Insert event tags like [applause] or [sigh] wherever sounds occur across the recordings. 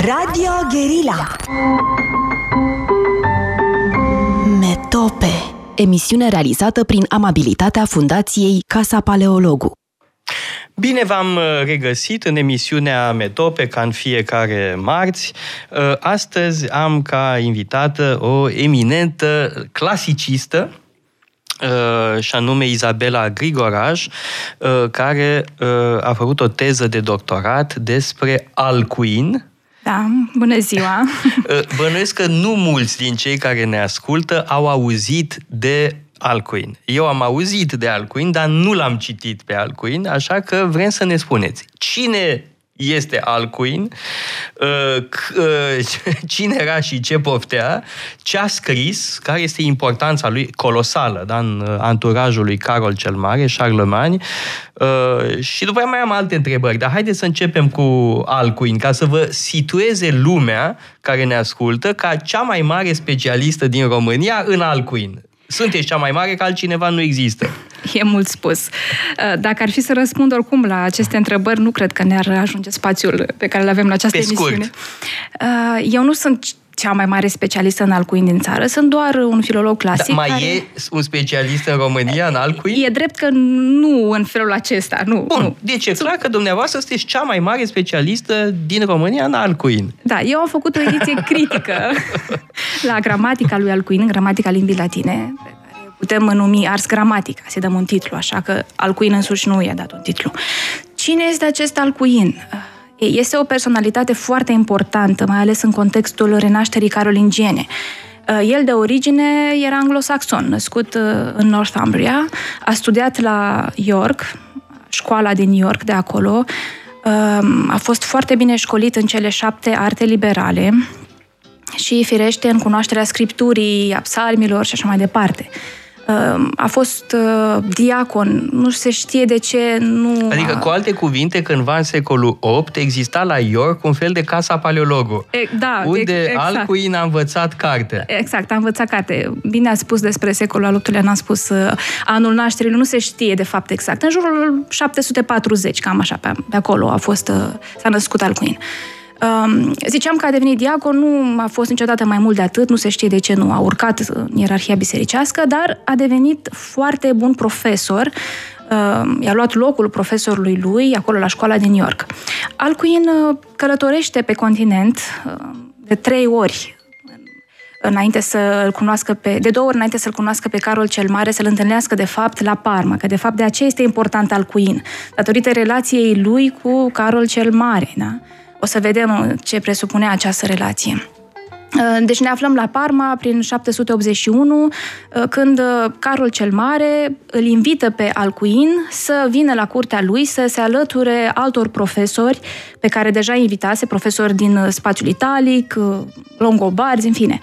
Radio Guerilla Metope Emisiune realizată prin amabilitatea Fundației Casa Paleologu. Bine v-am uh, regăsit în emisiunea Metope, ca în fiecare marți. Uh, astăzi am ca invitată o eminentă clasicistă, Uh, și anume Izabela Grigoraj, uh, care uh, a făcut o teză de doctorat despre alcuin, da, bună ziua! [laughs] Bănuiesc că nu mulți din cei care ne ascultă au auzit de Alcuin. Eu am auzit de Alcuin, dar nu l-am citit pe Alcuin, așa că vrem să ne spuneți cine este Alcuin, uh, uh, [laughs] cine era și ce poftea, ce a scris, care este importanța lui colosală da, în uh, anturajul lui Carol cel Mare, Charlemagne, și după aia mai am alte întrebări, dar haideți să începem cu Alcuin, ca să vă situeze lumea care ne ascultă ca cea mai mare specialistă din România în Alcuin. Sunteți cea mai mare, că altcineva nu există. E mult spus. Uh, dacă ar fi să răspund oricum la aceste întrebări, nu cred că ne-ar ajunge spațiul pe care îl avem la această pe emisiune. Scurt. Uh, eu nu sunt cea mai mare specialistă în alcuin din țară. Sunt doar un filolog clasic. Da, mai care... e un specialist în România în alcuin? E drept că nu în felul acesta. Nu, Bun, nu. deci e clar că dumneavoastră sunteți cea mai mare specialistă din România în alcuin. Da, eu am făcut o ediție critică [laughs] la gramatica lui alcuin, gramatica limbii latine, pe care putem numi ars gramatica, să dăm un titlu, așa că alcuin însuși nu i-a dat un titlu. Cine este acest alcuin? Este o personalitate foarte importantă, mai ales în contextul renașterii carolingiene. El de origine era anglosaxon, născut în Northumbria, a studiat la York, școala din York de acolo, a fost foarte bine școlit în cele șapte arte liberale și, firește, în cunoașterea scripturii, a psalmilor și așa mai departe a fost uh, diacon, nu se știe de ce nu... Adică, a... cu alte cuvinte, cândva în secolul VIII exista la York un fel de casa paleologu, e, da, unde exact. Alcuin a învățat carte. Exact, a învățat carte. Bine ați spus despre secolul al VIII-lea, n-am spus uh, anul nașterii, nu se știe de fapt exact. În jurul 740, cam așa, pe, pe acolo a fost, uh, s-a născut Alcuin. Um, ziceam că a devenit diacon, nu a fost niciodată mai mult de atât, nu se știe de ce nu a urcat în ierarhia bisericească, dar a devenit foarte bun profesor, uh, i-a luat locul profesorului lui acolo la școala din New York. Alcuin uh, călătorește pe continent uh, de trei ori înainte să-l cunoască pe, de două ori înainte să-l cunoască pe Carol cel Mare, să-l întâlnească de fapt la Parma, că de fapt de aceea este important Alcuin, datorită relației lui cu Carol cel Mare, da? O să vedem ce presupune această relație. Deci ne aflăm la Parma prin 781, când Carol cel Mare îl invită pe Alcuin să vină la curtea lui să se alăture altor profesori pe care deja invitase, profesori din spațiul italic, longobarzi, în fine,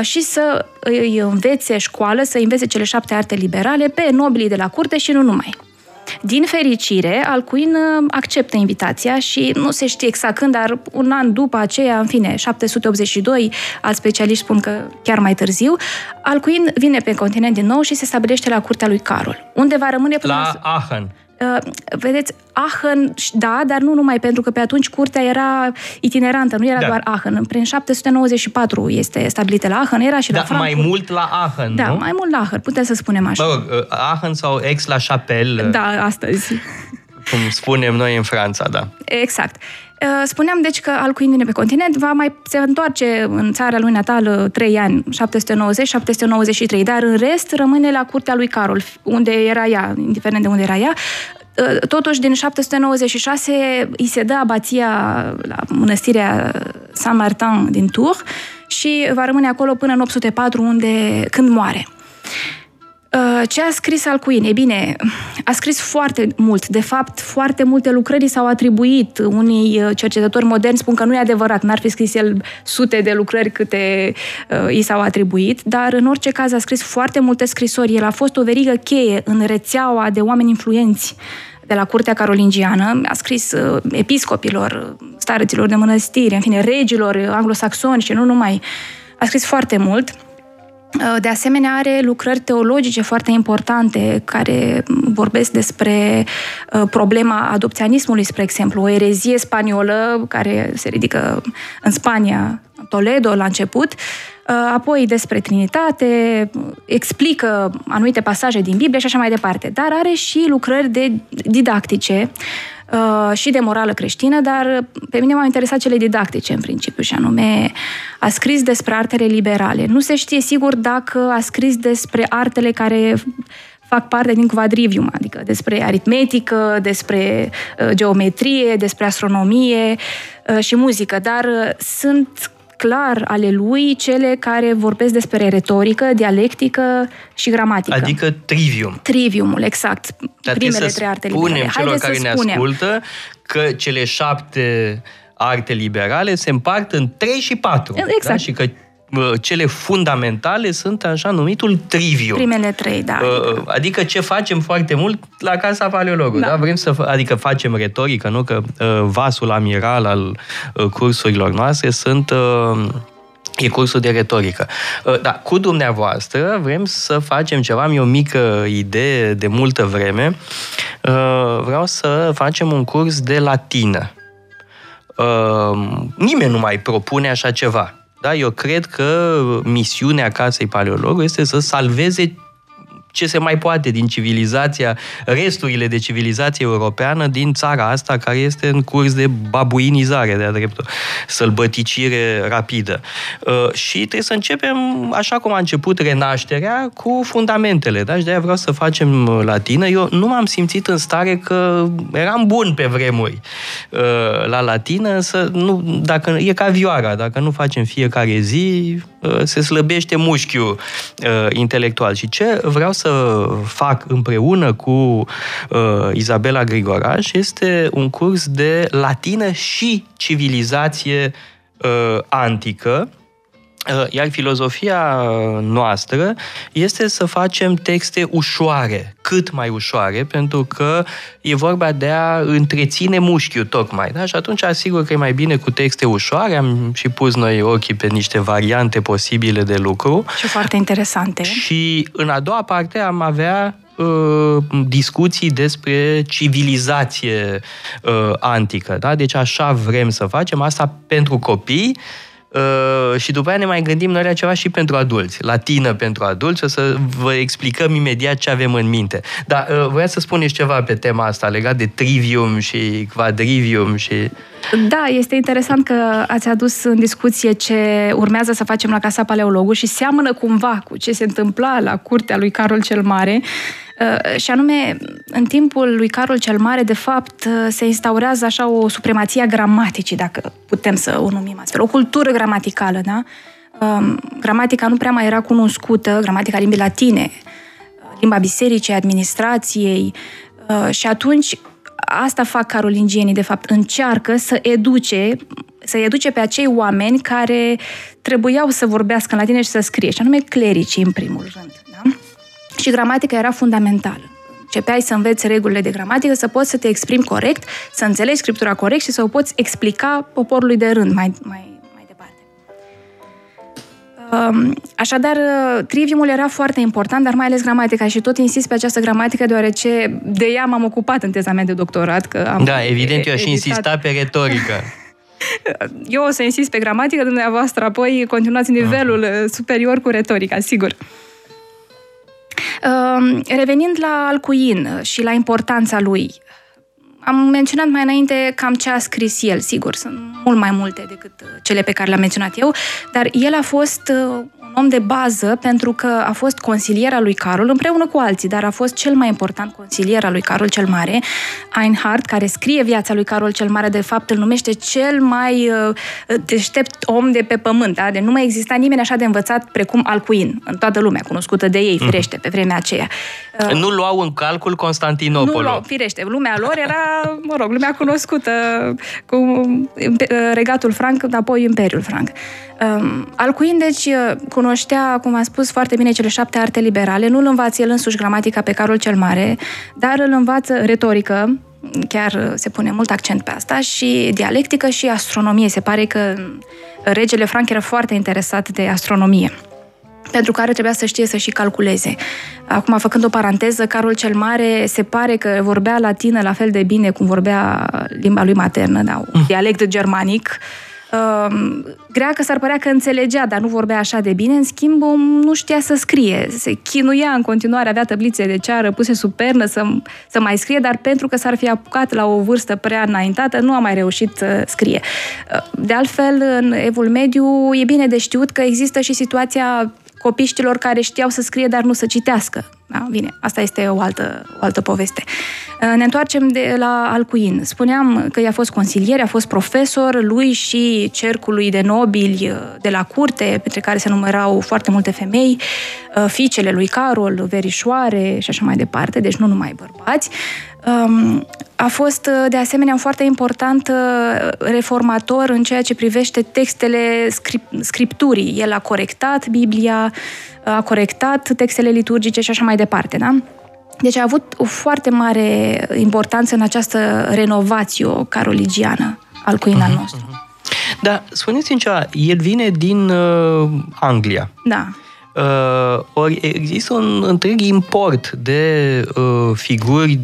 și să îi învețe școală, să învețe cele șapte arte liberale pe nobilii de la curte și nu numai. Din fericire, Alcuin uh, acceptă invitația și nu se știe exact când, dar un an după aceea, în fine, 782, alți specialiști spun că chiar mai târziu, Alcuin vine pe continent din nou și se stabilește la curtea lui Carol, unde va rămâne până la Aachen. Uh, vedeți, Aachen, da, dar nu numai, pentru că pe atunci curtea era itinerantă, nu era da. doar Aachen. Prin 794 este stabilită la Aachen, era și da, la Frankfurt. mai mult la Aachen, Da, nu? mai mult la Aachen, putem să spunem așa. Mă rog, uh, Aachen sau Aix-la-Chapelle. Da, astăzi. Cum spunem noi în Franța, da. Exact. Uh, spuneam deci că Alcuin vine pe continent, va mai se întoarce în țara lui natală trei ani, 790-793, dar în rest rămâne la curtea lui Carol, unde era ea, indiferent de unde era ea. Uh, totuși, din 796 îi se dă abația la mănăstirea Saint-Martin din Tours și va rămâne acolo până în 804, unde, când moare. Ce a scris Alcuin? E bine, a scris foarte mult. De fapt, foarte multe lucrări s-au atribuit. Unii cercetători moderni spun că nu e adevărat, n-ar fi scris el sute de lucrări câte uh, i s-au atribuit, dar în orice caz a scris foarte multe scrisori. El a fost o verigă cheie în rețeaua de oameni influenți de la curtea carolingiană, a scris uh, episcopilor, stareților de mănăstiri, în fine, regilor anglosaxoni și nu numai. A scris foarte mult De asemenea, are lucrări teologice foarte importante care vorbesc despre problema adopțianismului, spre exemplu, o erezie spaniolă care se ridică în Spania, Toledo, la început, apoi despre Trinitate, explică anumite pasaje din Biblie și așa mai departe. Dar are și lucrări de didactice uh, și de morală creștină, dar pe mine m-au interesat cele didactice în principiu și anume a scris despre artele liberale. Nu se știe sigur dacă a scris despre artele care fac parte din quadrivium, adică despre aritmetică, despre uh, geometrie, despre astronomie uh, și muzică, dar sunt clar ale lui cele care vorbesc despre retorică, dialectică și gramatică. Adică trivium. Triviumul, exact. Dar Primele trei arte liberale. spunem celor care ne spunem. ascultă că cele șapte arte liberale se împart în 3 și 4. Exact. Da? Și că cele fundamentale sunt așa numitul triviu. Primele trei, da. Adică, adică ce facem foarte mult la Casa Paleologului, da. da? Vrem să, adică facem retorică, nu? Că vasul amiral al cursurilor noastre sunt E cursul de retorică. Da, cu dumneavoastră vrem să facem ceva, am o mică idee de multă vreme. Vreau să facem un curs de latină. Nimeni nu mai propune așa ceva. Da? Eu cred că misiunea Casei Paleologului este să salveze ce se mai poate din civilizația, resturile de civilizație europeană din țara asta care este în curs de babuinizare, de-a dreptul, sălbăticire rapidă. Uh, și trebuie să începem, așa cum a început renașterea, cu fundamentele. Da? Și de-aia vreau să facem latină. Eu nu m-am simțit în stare că eram bun pe vremuri uh, la latină, să nu, dacă, e ca vioara, dacă nu facem fiecare zi, uh, se slăbește mușchiul intelectual. Și ce vreau să fac împreună cu uh, Izabela Grigoraș este un curs de latină și civilizație uh, antică, uh, iar filozofia noastră este să facem texte ușoare, cât mai ușoare, pentru că e vorba de a întreține mușchiul tocmai. Da? Și atunci asigur că e mai bine cu texte ușoare. Am și pus noi ochii pe niște variante posibile de lucru. Și foarte interesante. Și în a doua parte am avea uh, discuții despre civilizație uh, antică. Da? Deci așa vrem să facem asta pentru copii Uh, și după aia ne mai gândim noi la ceva și pentru adulți. Latină pentru adulți, o să vă explicăm imediat ce avem în minte. Dar uh, voia să spuneți ceva pe tema asta legat de trivium și quadrivium și... Da, este interesant că ați adus în discuție ce urmează să facem la Casa Paleologu și seamănă cumva cu ce se întâmpla la curtea lui Carol cel Mare, Uh, și anume, în timpul lui Carol cel Mare, de fapt, uh, se instaurează așa o supremație a gramaticii, dacă putem să o numim astfel, o cultură gramaticală, da? Um, gramatica nu prea mai era cunoscută, gramatica limbii latine, uh, limba bisericii, administrației, și atunci asta fac carolingienii, de fapt, încearcă să educe să educe pe acei oameni care trebuiau să vorbească în latină și să scrie, și anume clericii, în primul rând. Da? Și gramatica era fundamentală. Începeai să înveți regulile de gramatică, să poți să te exprimi corect, să înțelegi scriptura corect și să o poți explica poporului de rând mai, mai, mai departe. Um, așadar, triviumul era foarte important, dar mai ales gramatica și tot insist pe această gramatică deoarece de ea m-am ocupat în teza mea de doctorat. Că am da, evident, eu aș insista pe retorică. [laughs] Eu o să insist pe gramatică, dumneavoastră apoi continuați nivelul uh. superior cu retorica, sigur. Ehm, revenind la Alcuin și la importanța lui, am menționat mai înainte cam ce a scris el, sigur, sunt mult mai multe decât cele pe care le-am menționat eu, dar el a fost om de bază pentru că a fost consilier al lui Carol împreună cu alții, dar a fost cel mai important consilier al lui Carol cel Mare. Einhard, care scrie viața lui Carol cel Mare, de fapt îl numește cel mai uh, deștept om de pe pământ. Da? De nu mai exista nimeni așa de învățat precum Alcuin, în toată lumea, cunoscută de ei, mhm. firește, pe vremea aceea. Uh, nu luau în calcul Constantinopolul. Nu luau, firește. Lumea lor era, mă rog, lumea cunoscută cu uh, regatul franc, apoi Imperiul franc. Um, Alcuin, deci, cunoștea, cum am spus, foarte bine cele șapte arte liberale, nu îl învață el însuși gramatica pe Carol cel Mare, dar îl învață retorică, chiar se pune mult accent pe asta, și dialectică și astronomie. Se pare că regele Frank era foarte interesat de astronomie. pentru care trebuia să știe să și calculeze. Acum, făcând o paranteză, Carol cel Mare se pare că vorbea latină la fel de bine cum vorbea limba lui maternă, da, un dialect germanic, Uh, greacă s-ar părea că înțelegea, dar nu vorbea așa de bine, în schimb nu știa să scrie. Se chinuia în continuare, avea tablițe de ceară puse sub pernă să, să mai scrie, dar pentru că s-ar fi apucat la o vârstă prea înaintată, nu a mai reușit să scrie. Uh, de altfel, în evul mediu e bine de știut că există și situația copiștilor care știau să scrie, dar nu să citească. Da? Bine, asta este o altă, o altă poveste. Uh, ne întoarcem de la Alcuin. Spuneam că i-a fost consilier, a fost profesor, lui și cercului de nobili uh, de la curte, printre care se numărau foarte multe femei, uh, fiicele lui Carol, verișoare și așa mai departe, deci nu numai bărbați. Um, a fost de asemenea foarte important reformator în ceea ce privește textele scripturii. El a corectat Biblia, a corectat textele liturgice și așa mai departe. Da? Deci a avut o foarte mare importanță în această renovație caroligiană al cuina uh-huh, nostru. Uh-huh. Da, spuneți-mi ceva, el vine din uh, Anglia. Da. Uh, ori există un întreg import de uh, figuri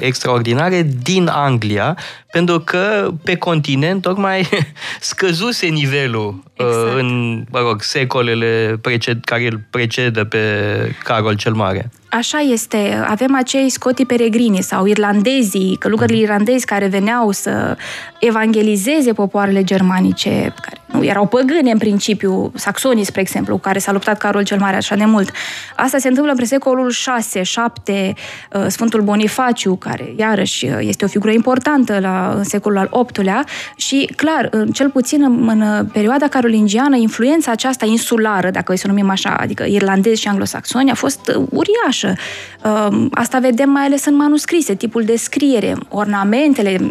extraordinare din Anglia, pentru că pe continent tocmai [laughs] scăzuse nivelul uh, exact. în, mă rog, secolele preced, care îl precedă pe Carol cel Mare. Așa este. Avem acei scoti peregrini sau irlandezii, călugării mm. irlandezi care veneau să evangelizeze popoarele germanice, care nu erau păgâne în principiu, saxonii, spre exemplu, cu care s-a luptat Carol cel Mare așa de mult. Asta se întâmplă în secolul 6, 7, uh, Sfântul Bonifaciu, care iarăși uh, este o figură importantă la, în secolul al VIII-lea și, clar, cel puțin în, în perioada carolingiană, influența aceasta insulară, dacă o să numim așa, adică irlandezi și anglosaxoni, a fost uh, uriașă. Asta vedem mai ales în manuscrise, tipul de scriere, ornamentele,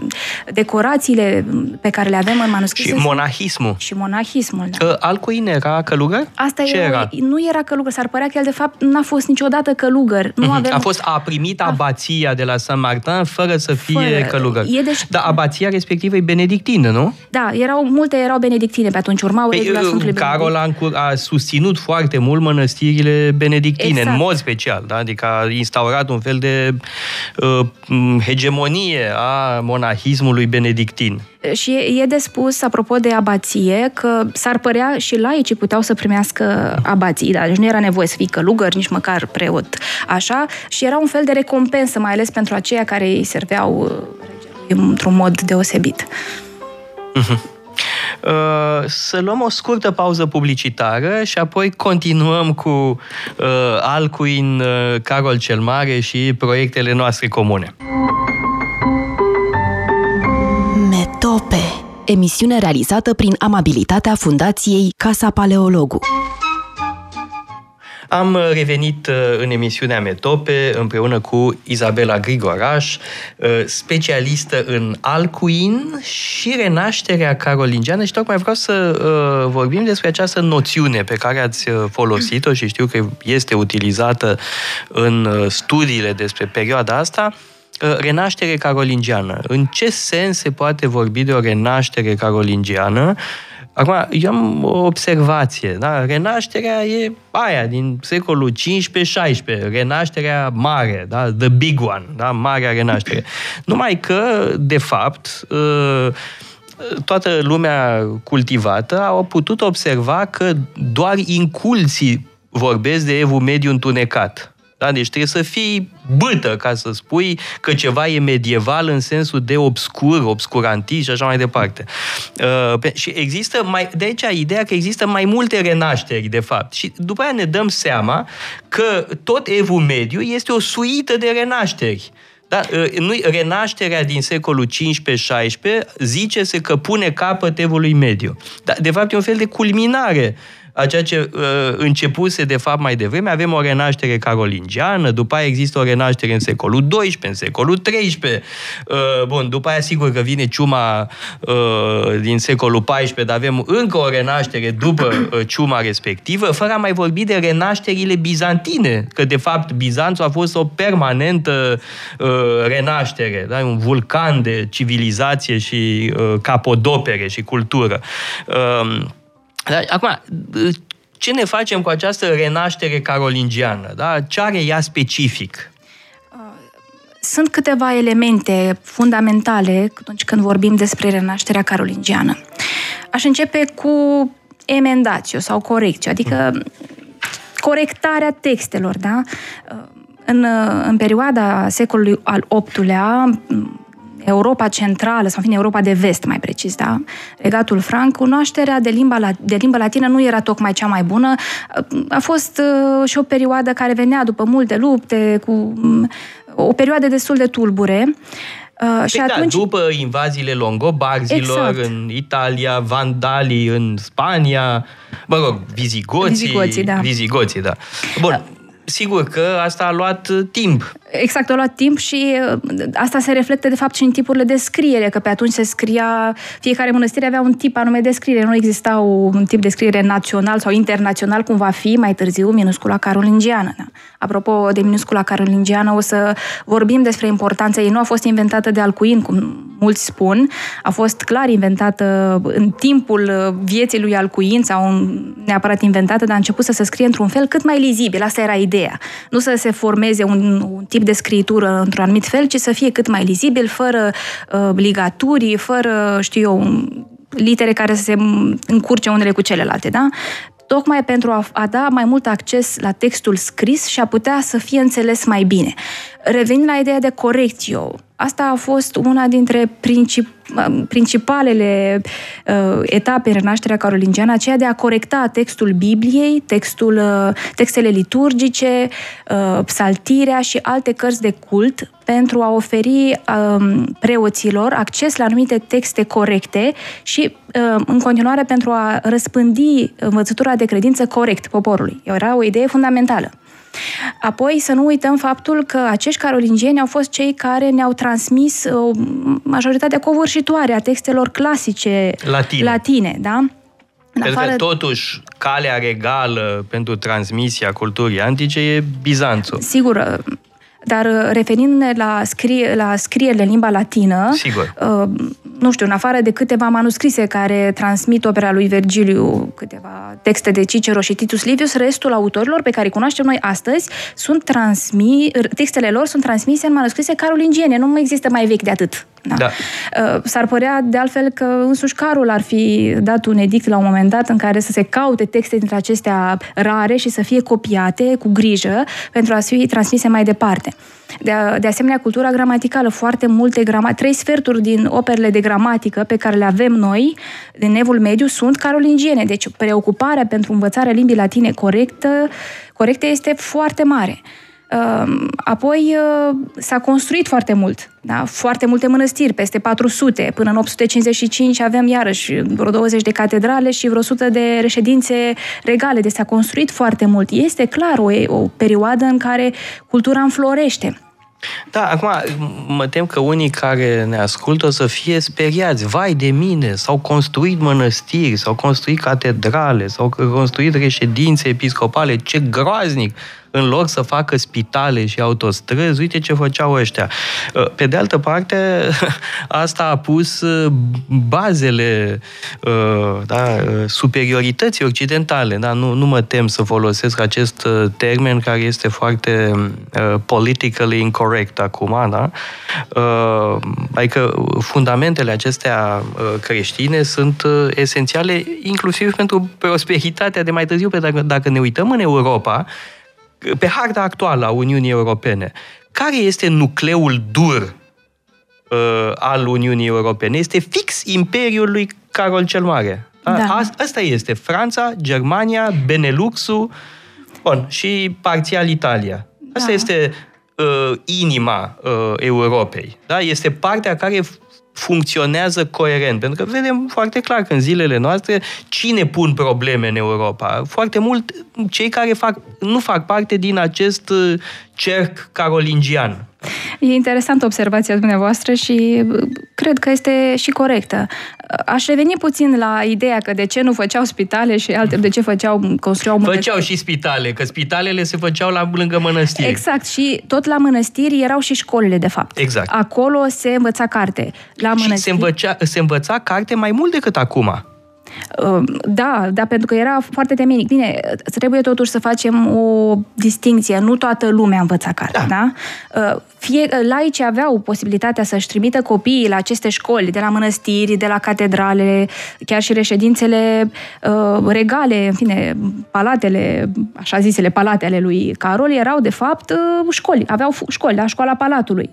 decorațiile pe care le avem în manuscrise. Și monahismul. Și monahismul, da. Alcuin era călugăr? Asta Ce era? Nu era călugăr, s-ar părea că el de fapt n-a fost niciodată călugăr. Nu mm-hmm. avem... A fost, a primit abația de la San Martin fără să fie fără... călugăr. E deci... Dar abația respectivă e benedictină, nu? Da, erau, multe erau benedictine pe atunci, urmau păi, regula Sfântului Carol a, a susținut foarte mult mănăstirile benedictine, exact. în mod special, da? Adică a instaurat un fel de uh, hegemonie a monahismului benedictin. Și e, e de spus, apropo de abație, că s-ar părea și laicii puteau să primească abații, dar deci nu era nevoie să fii călugăr, nici măcar preot, așa, și era un fel de recompensă, mai ales pentru aceia care îi serveau uh, într-un mod deosebit. Uh-huh. Uh, să luăm o scurtă pauză publicitară și apoi continuăm cu uh, Alcuin, uh, Carol cel Mare și proiectele noastre comune. Metope Emisiune realizată prin amabilitatea Fundației Casa Paleologu. Am revenit uh, în emisiunea Metope împreună cu Izabela Grigoraș, uh, specialistă în alcuin și renașterea carolingiană și tocmai vreau să uh, vorbim despre această noțiune pe care ați folosit-o și știu că este utilizată în studiile despre perioada asta, renaștere carolingiană. În ce sens se poate vorbi de o renaștere carolingiană? Acum, eu am o observație. Da? Renașterea e aia din secolul 15-16, renașterea mare, da? the big one, da? marea renaștere. [clears throat] Numai că, de fapt, ă, toată lumea cultivată a putut observa că doar inculții vorbesc de evul mediu întunecat. Da? Deci trebuie să fii bâtă ca să spui că ceva e medieval în sensul de obscur, obscurantist și așa mai departe. Uh, și există mai, de aici ideea că există mai multe renașteri, de fapt. Și după aia ne dăm seama că tot evul mediu este o suită de renașteri. Da, uh, nu renașterea din secolul 15-16 zice-se că pune capăt evului mediu. Dar, de fapt, e un fel de culminare a ceea ce uh, începuse de fapt mai devreme. Avem o renaștere carolingiană, după aia există o renaștere în secolul XII, în secolul XIII. Uh, bun, după aia sigur că vine ciuma uh, din secolul XIV, dar avem încă o renaștere după uh, ciuma respectivă, fără a mai vorbi de renașterile bizantine, că de fapt Bizanțul a fost o permanentă uh, renaștere, da? un vulcan de civilizație și uh, capodopere și cultură. Uh, Acum, ce ne facem cu această renaștere carolingiană? Da? Ce are ea specific? Sunt câteva elemente fundamentale atunci când vorbim despre renașterea carolingiană. Aș începe cu emendațiu sau corecție, adică corectarea textelor, da? În, în perioada secolului al VIII-lea, Europa centrală, sau în fine Europa de vest, mai precis, da? Regatul Franc, cunoașterea de limba, de limba latină nu era tocmai cea mai bună. A fost uh, și o perioadă care venea după multe lupte, cu um, o perioadă destul de tulbure. Uh, și păi atunci... da, după invaziile longobarzilor exact. în Italia, vandalii în Spania, mă rog, vizigoții. Vizigoții, da. Vizigoții, da. Bun, da sigur că asta a luat uh, timp. Exact, a luat timp și uh, asta se reflectă de fapt și în tipurile de scriere, că pe atunci se scria, fiecare mănăstire avea un tip anume de scriere, nu exista un tip de scriere național sau internațional, cum va fi mai târziu minuscula carolingiană. Da? Apropo de minuscula carolingiană, o să vorbim despre importanța ei. Nu a fost inventată de Alcuin, cum mulți spun, a fost clar inventată în timpul uh, vieții lui Alcuin sau neapărat inventată, dar a început să se scrie într-un fel cât mai lizibil. Asta era ideea. Nu să se formeze un, un tip de scritură într-un anumit fel, ci să fie cât mai lizibil, fără uh, ligaturi, fără, știu eu, litere care să se încurce unele cu celelalte, da? tocmai pentru a, a da mai mult acces la textul scris și a putea să fie înțeles mai bine. Revenind la ideea de corectio, asta a fost una dintre princip- principalele uh, etape în renașterea carolingiană, aceea de a corecta textul Bibliei, textul, uh, textele liturgice, uh, psaltirea și alte cărți de cult pentru a oferi uh, preoților acces la anumite texte corecte și, uh, în continuare, pentru a răspândi învățătura de credință corect poporului. Era o idee fundamentală. Apoi să nu uităm faptul că acești carolingieni au fost cei care ne-au transmis o majoritate covârșitoare a textelor clasice latine, latine da? În Pentru afară... că totuși calea regală pentru transmisia culturii antice e Bizanțul. Sigur, dar uh, referindu-ne la, scrie, la scrierile în limba latină, Sigur. Uh, nu știu, în afară de câteva manuscrise care transmit opera lui Vergiliu, câteva texte de Cicero și Titus Livius, restul autorilor pe care îi cunoaștem noi astăzi, sunt transmi, textele lor sunt transmise în manuscrise carolingiene, nu mai există mai vechi de atât. Da. da. Uh, s-ar părea de altfel că însuși Carol ar fi dat un edict la un moment dat în care să se caute texte dintre acestea rare și să fie copiate cu grijă pentru a fi transmise mai departe. De, de asemenea, cultura gramaticală, foarte multe grama, trei sferturi din operele de gramatică pe care le avem noi, din Evul Mediu, sunt carolingiene. Deci preocuparea pentru învățarea limbii latine corectă, corecte este foarte mare. Ehm, apoi uh, s-a construit foarte mult, da? foarte multe mănăstiri, peste 400. Până în 855 avem iarăși vreo 20 de catedrale și vreo 100 de reședințe regale. Deci s-a construit foarte mult. Este clar o, o perioadă în care cultura înflorește. Da, acum mă tem că unii care ne ascultă o să fie speriați. Vai de mine, s-au construit mănăstiri, s-au construit catedrale, s-au construit reședințe episcopale, ce groaznic! În loc să facă spitale și autostrăzi, uite ce făceau ăștia. Uh, pe de altă parte, [laughs] asta a pus uh, bazele uh, da, superiorității occidentale. Da? Nu, nu mă tem să folosesc acest termen care este foarte politically incorrect acum, da? adică fundamentele acestea creștine sunt esențiale inclusiv pentru prosperitatea de mai târziu, pentru că dacă ne uităm în Europa, pe harta actuală a Uniunii Europene, care este nucleul dur uh, al Uniunii Europene? Este fix Imperiul lui Carol cel Mare. Da. Asta este Franța, Germania, Beneluxul bun, și parțial Italia. Asta da. este uh, inima uh, Europei. Da? Este partea care funcționează coerent. Pentru că vedem foarte clar că în zilele noastre cine pun probleme în Europa? Foarte mult cei care fac, nu fac parte din acest uh, cerc carolingian. E interesantă observația dumneavoastră și uh, cred că este și corectă. Aș reveni puțin la ideea că de ce nu făceau spitale și alte, de ce făceau, construiau mănăstiri. Făceau și spitale, că spitalele se făceau la lângă mănăstiri. Exact, și tot la mănăstiri erau și școlile, de fapt. Exact. Acolo se învăța carte. La mănăstiri... Și se învăța, se învăța carte mai mult decât acum. Uh, da, da, pentru că era foarte temenic. Bine, trebuie totuși să facem o distinție. Nu toată lumea a învățat carte, da? da? Uh, fie, laicii aveau posibilitatea să-și trimită copiii la aceste școli, de la mănăstiri, de la catedrale, chiar și reședințele uh, regale, în fine, palatele, așa zisele palate ale lui Carol, erau de fapt uh, școli, aveau școli, la școala palatului.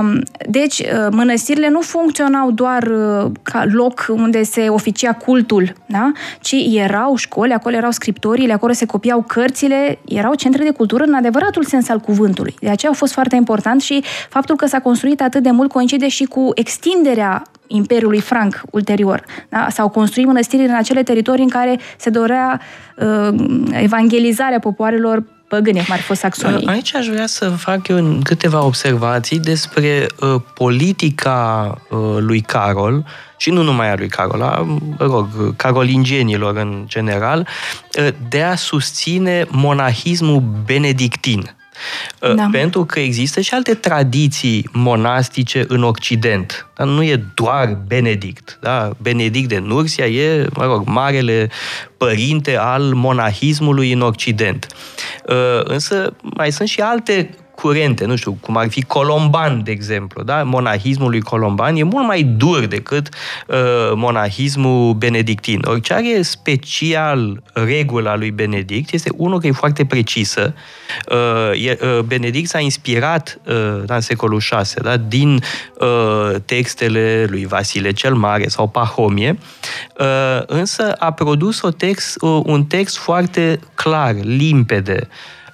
Um, deci, uh, mănăstirile nu funcționau doar uh, ca loc unde se oficia cultul, da? ci erau școli, acolo erau scriptoriile, acolo se copiau cărțile, erau centre de cultură în adevăratul sens al cuvântului. De aceea a fost foarte important și faptul că s-a construit atât de mult coincide și cu extinderea Imperiului Franc ulterior. Da? S-au construit mănăstiri în acele teritorii în care se dorea uh, evangelizarea popoarelor păgâne, cum ar fi fost saxonii. Aici aș vrea să fac eu câteva observații despre uh, politica uh, lui Carol și nu numai a lui Carol, a, mă rog, carolingienilor în general, uh, de a susține monahismul benedictin. Uh, da. Pentru că există și alte tradiții monastice în Occident. Dar nu e doar Benedict. Da? Benedict de Nursia e, mă rog, marele părinte al monahismului în Occident. Uh, însă mai sunt și alte curente, nu știu, cum ar fi Colomban, de exemplu, da? Monahismul lui Colomban e mult mai dur decât uh, monahismul benedictin. Orice are special regula lui Benedict este unul că e foarte precisă. Uh, e, uh, Benedict s-a inspirat uh, în secolul VI, da? din uh, textele lui Vasile cel Mare sau Pahomie, uh, însă a produs o text, uh, un text foarte clar, limpede, Uh,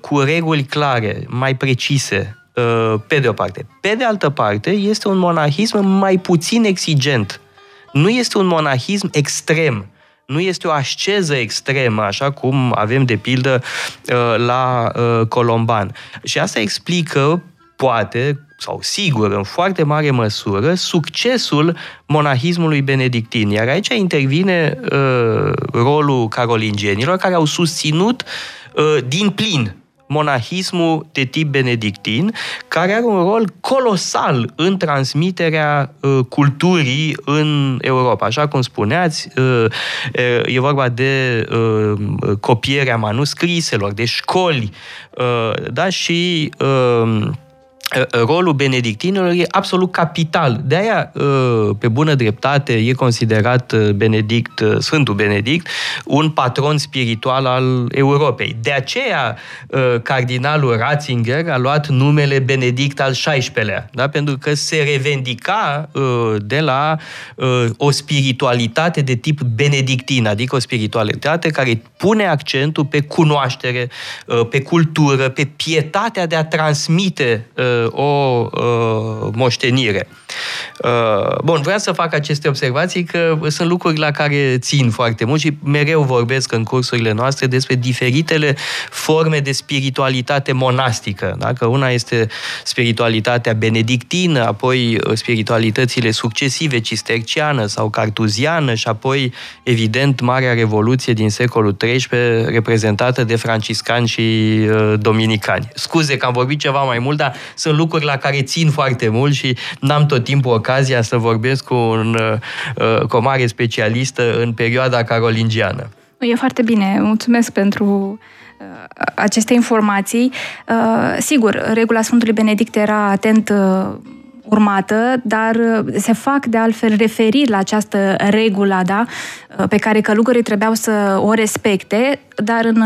cu reguli clare, mai precise, uh, pe de o parte. Pe de altă parte, este un monahism mai puțin exigent. Nu este un monahism extrem. Nu este o asceză extremă, așa cum avem de pildă uh, la Colomban. Și asta explică, poate, sau sigur, în foarte mare măsură, succesul monahismului benedictin. Iar aici intervine uh, rolul carolingienilor, care au susținut uh, Uh, din plin monahismul de tip benedictin, care are un rol colosal în transmiterea uh, culturii în Europa. Așa cum spuneați, uh, e vorba de copierea manuscriselor, de școli, da, și Uh, rolul benedictinilor e absolut capital. De aia, uh, pe bună dreptate, e considerat uh, Benedict, Sfântul Benedict, un patron spiritual al Europei. De aceea, cardinalul Ratzinger a luat numele Benedict al XVI-lea, da? pentru că se revendica de la o spiritualitate de tip benedictin, adică o spiritualitate care pune accentul pe cunoaștere, pe cultură, pe pietatea de a transmite o uh, moștenire. Uh, bun, vreau să fac aceste observații că sunt lucruri la care țin foarte mult și mereu vorbesc în cursurile noastre despre diferitele forme de spiritualitate monastică. Dacă una este spiritualitatea benedictină, apoi uh, spiritualitățile succesive, cisterciană sau cartuziană și apoi, evident, Marea Revoluție din secolul XIII, reprezentată de franciscani și uh, dominicani. Scuze că am vorbit ceva mai mult, dar sunt lucruri la care țin foarte mult și n-am tot timpul ocazia să vorbesc cu, un, uh, cu o mare specialistă în perioada carolingiană. E foarte bine, mulțumesc pentru uh, aceste informații. Uh, sigur, regula Sfântului Benedict era atent urmată, dar se fac de altfel referiri la această regulă, da, pe care călugării trebuiau să o respecte, dar în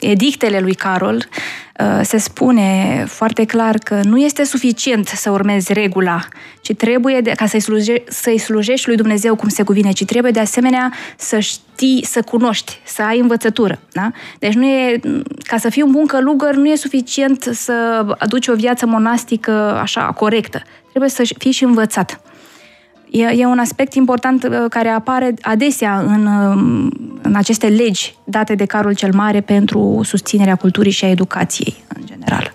edictele lui Carol uh, se spune foarte clar că nu este suficient să urmezi regula, ci trebuie, de, ca să-i, sluje, să-i slujești lui Dumnezeu cum se cuvine, ci trebuie de asemenea să știi, să cunoști, să ai învățătură. Da? Deci nu e, ca să fii un bun călugăr, nu e suficient să aduci o viață monastică așa, corectă. Trebuie să fii și învățat. E, e un aspect important uh, care apare adesea în, um, în aceste legi date de Carol cel Mare pentru susținerea culturii și a educației în general.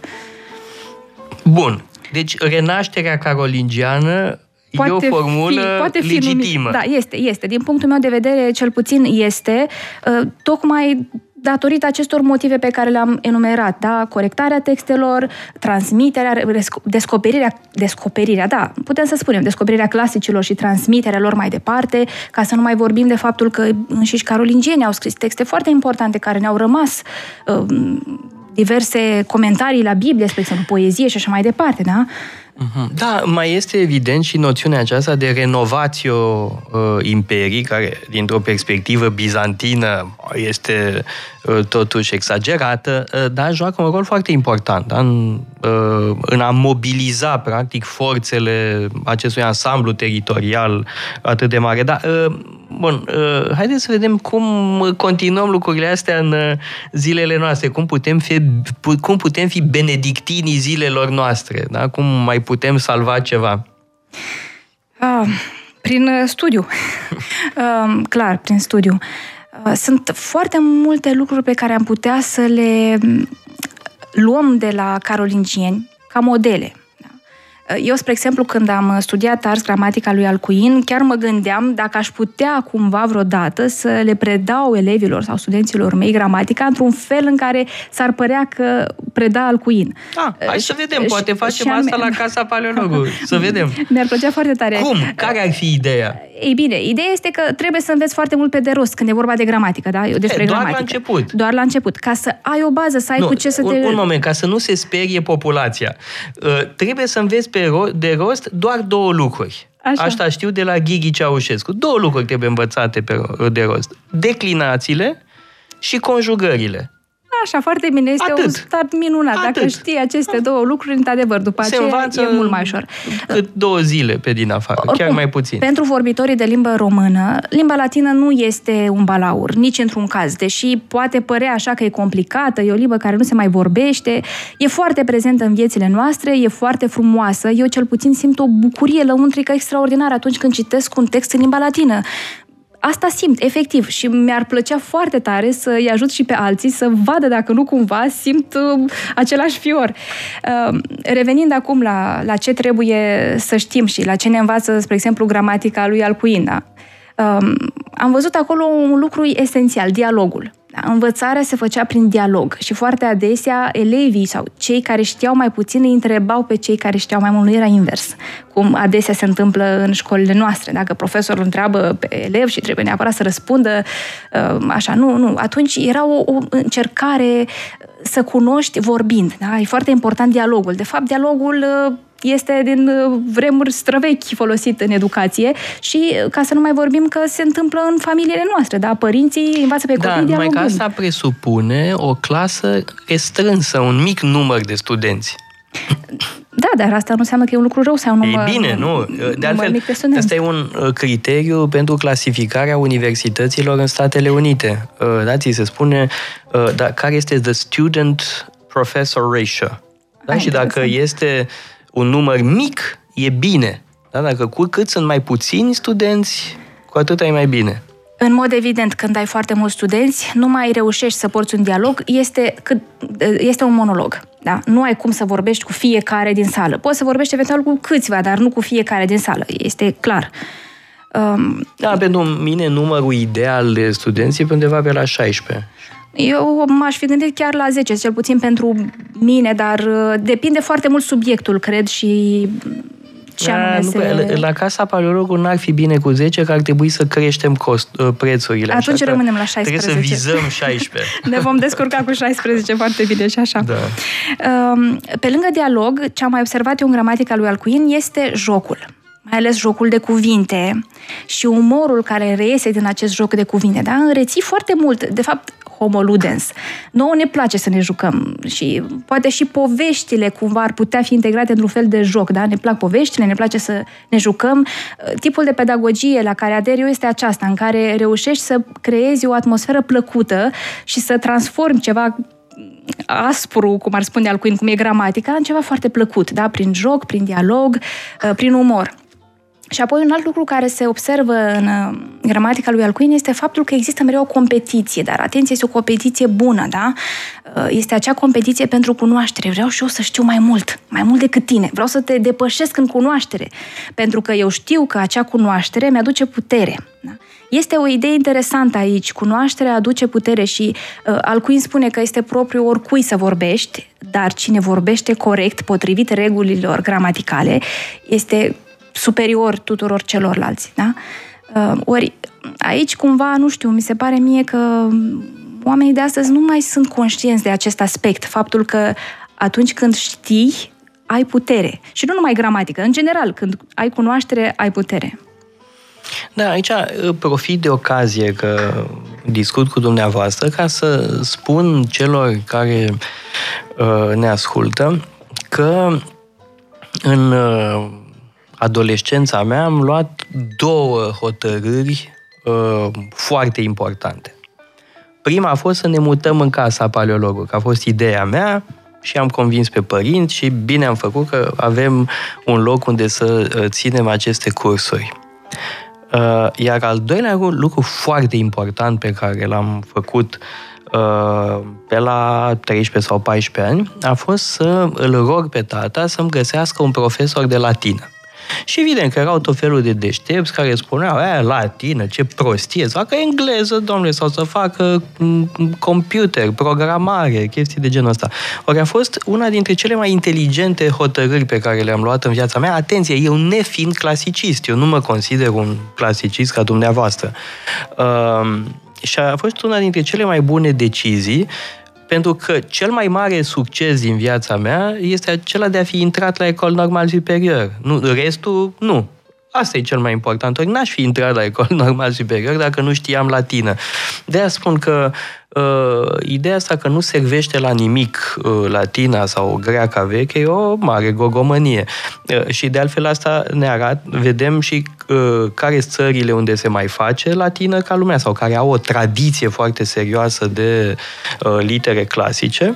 Bun. Deci renașterea carolingiană poate e o formulă fi, poate fi legitimă. Numit, da, este, este. Din punctul meu de vedere, cel puțin este. Uh, tocmai datorită acestor motive pe care le-am enumerat, da? corectarea textelor, transmiterea, descoperirea, descoperirea, da, putem să spunem, descoperirea clasicilor și transmiterea lor mai departe, ca să nu mai vorbim de faptul că înșiși carolingieni au scris texte foarte importante care ne-au rămas uh, diverse comentarii la Biblie, spre exemplu, poezie și așa mai departe, da? Mhm. Da, mai este evident și noțiunea aceasta de renovațio uh, imperii, care, dintr-o perspectivă bizantină, este uh, totuși exagerată, uh, dar joacă un rol foarte important da? în, uh, în a mobiliza, practic, forțele acestui ansamblu teritorial atât de mare. Dar uh, Bun, uh, haideți să vedem cum continuăm lucrurile astea în uh, zilele noastre, cum putem fi, cum putem fi benedictinii zilelor noastre, da? cum mai putem salva ceva. Ah, prin uh, studiu. uh, [laughs] clar, prin studiu. Uh, sunt foarte multe lucruri pe care am putea să le mm, luăm de la carolingieni ca modele eu, spre exemplu, când am studiat ars gramatica lui Alcuin, chiar mă gândeam dacă aș putea cumva vreodată să le predau elevilor sau studenților mei gramatica într-un fel în care s-ar părea că preda Alcuin. Ah, hai să vedem, poate facem asta la Casa Paleologului. Să vedem. [laughs] Mi-ar plăcea foarte tare. Cum? Care ar fi ideea? Ei bine, ideea este că trebuie să înveți foarte mult pe de rost când e vorba de gramatică, da? Eu despre e, doar gramatică. la început. Doar la început. Ca să ai o bază, să ai nu, cu ce să un, te... Un moment, ca să nu se sperie populația. Uh, trebuie să înveți pe ro- de rost doar două lucruri. Așa. Asta știu de la Ghighi Ceaușescu. Două lucruri trebuie învățate pe, de rost. Declinațiile și conjugările. Așa, foarte bine. Este Atât. un start minunat. Atât. Dacă știi aceste două lucruri, într-adevăr, după Se aceea e mult mai ușor. Cât două zile pe din afară, Oricum, chiar mai puțin. Pentru vorbitorii de limbă română, limba latină nu este un balaur, nici într-un caz. Deși poate părea așa că e complicată, e o limbă care nu se mai vorbește, e foarte prezentă în viețile noastre, e foarte frumoasă. Eu cel puțin simt o bucurie lăuntrică extraordinară atunci când citesc un text în limba latină asta simt, efectiv, și mi-ar plăcea foarte tare să-i ajut și pe alții să vadă dacă nu cumva simt uh, același fior. Uh, revenind acum la, la ce trebuie să știm și la ce ne învață, spre exemplu, gramatica lui Alcuina, uh, am văzut acolo un lucru esențial, dialogul. Da, învățarea se făcea prin dialog și foarte adesea elevii sau cei care știau mai puțin îi întrebau pe cei care știau mai mult, nu era invers, cum adesea se întâmplă în școlile noastre. Dacă profesorul întreabă pe elev și trebuie neapărat să răspundă uh, așa, nu, nu, atunci era o, o încercare să cunoști vorbind. Da? E foarte important dialogul. De fapt, dialogul uh, este din uh, vremuri străvechi folosit în educație și uh, ca să nu mai vorbim că se întâmplă în familiile noastre, da? Părinții învață pe copii Da, numai că asta presupune o clasă restrânsă, un mic număr de studenți. Da, dar asta nu înseamnă că e un lucru rău sau nu. E bine, nu. De altfel, asta e un uh, criteriu pentru clasificarea universităților în Statele Unite. Da, ți se spune da, care este the student professor ratio. Da? Ai, și dacă este un număr mic, e bine. Da? Dacă cu cât sunt mai puțini studenți, cu atât ai mai bine. În mod evident, când ai foarte mulți studenți, nu mai reușești să porți un dialog, este, este un monolog. Da? Nu ai cum să vorbești cu fiecare din sală. Poți să vorbești eventual cu câțiva, dar nu cu fiecare din sală. Este clar. Um, da, pentru mine numărul ideal de studenți e undeva pe la 16. Eu m-aș fi gândit chiar la 10, cel puțin pentru mine, dar uh, depinde foarte mult subiectul, cred, și ce da, anume nu, se... La Casa Paleologului n-ar fi bine cu 10, că ar trebui să creștem cost, uh, prețurile. Atunci așa rămânem la 16. Trebuie să vizăm 16. [laughs] ne vom descurca cu 16 foarte bine și așa. Da. Um, pe lângă dialog, ce am mai observat eu în gramatica lui Alcuin este jocul mai ales jocul de cuvinte și umorul care reiese din acest joc de cuvinte, da? Înreții foarte mult. De fapt, homo ludens. Nouă ne place să ne jucăm și poate și poveștile cumva ar putea fi integrate într-un fel de joc, da? Ne plac poveștile, ne place să ne jucăm. Tipul de pedagogie la care ader eu este aceasta, în care reușești să creezi o atmosferă plăcută și să transformi ceva aspru, cum ar spune Alcuin, cum e gramatica, în ceva foarte plăcut, da? prin joc, prin dialog, prin umor. Și apoi un alt lucru care se observă în uh, gramatica lui Alcuin este faptul că există mereu o competiție, dar atenție, este o competiție bună, da? Uh, este acea competiție pentru cunoaștere. Vreau și eu să știu mai mult, mai mult decât tine. Vreau să te depășesc în cunoaștere, pentru că eu știu că acea cunoaștere mi-aduce putere. Da? Este o idee interesantă aici. Cunoașterea aduce putere și uh, Alcuin spune că este propriu oricui să vorbești, dar cine vorbește corect, potrivit regulilor gramaticale, este superior tuturor celorlalți. Da? Uh, ori aici cumva, nu știu, mi se pare mie că oamenii de astăzi nu mai sunt conștienți de acest aspect, faptul că atunci când știi, ai putere. Și nu numai gramatică, în general, când ai cunoaștere, ai putere. Da, aici uh, profit de ocazie că discut cu dumneavoastră ca să spun celor care uh, ne ascultă că în uh, adolescența mea am luat două hotărâri uh, foarte importante. Prima a fost să ne mutăm în casa paleologului, că a fost ideea mea și am convins pe părinți și bine am făcut că avem un loc unde să uh, ținem aceste cursuri. Uh, iar al doilea lucru foarte important pe care l-am făcut uh, pe la 13 sau 14 ani a fost să îl rog pe tata să-mi găsească un profesor de latină. Și evident că erau tot felul de deștepți care spuneau, aia, latină, ce prostie, să facă engleză, domnule, sau să facă mm, computer, programare, chestii de genul ăsta. Ori a fost una dintre cele mai inteligente hotărâri pe care le-am luat în viața mea. Atenție, eu nefiind clasicist, eu nu mă consider un clasicist ca dumneavoastră. Uh, și a fost una dintre cele mai bune decizii pentru că cel mai mare succes din viața mea este acela de a fi intrat la ecol normal superior. Nu, restul, nu. Asta e cel mai important. Ori n-aș fi intrat la ecol [laughs] normal superior dacă nu știam latină. De aia spun că uh, ideea asta că nu servește la nimic uh, latina sau greaca veche e o mare gogomănie. Uh, și de altfel asta ne arată, vedem și uh, care sunt țările unde se mai face latină ca lumea sau care au o tradiție foarte serioasă de uh, litere clasice.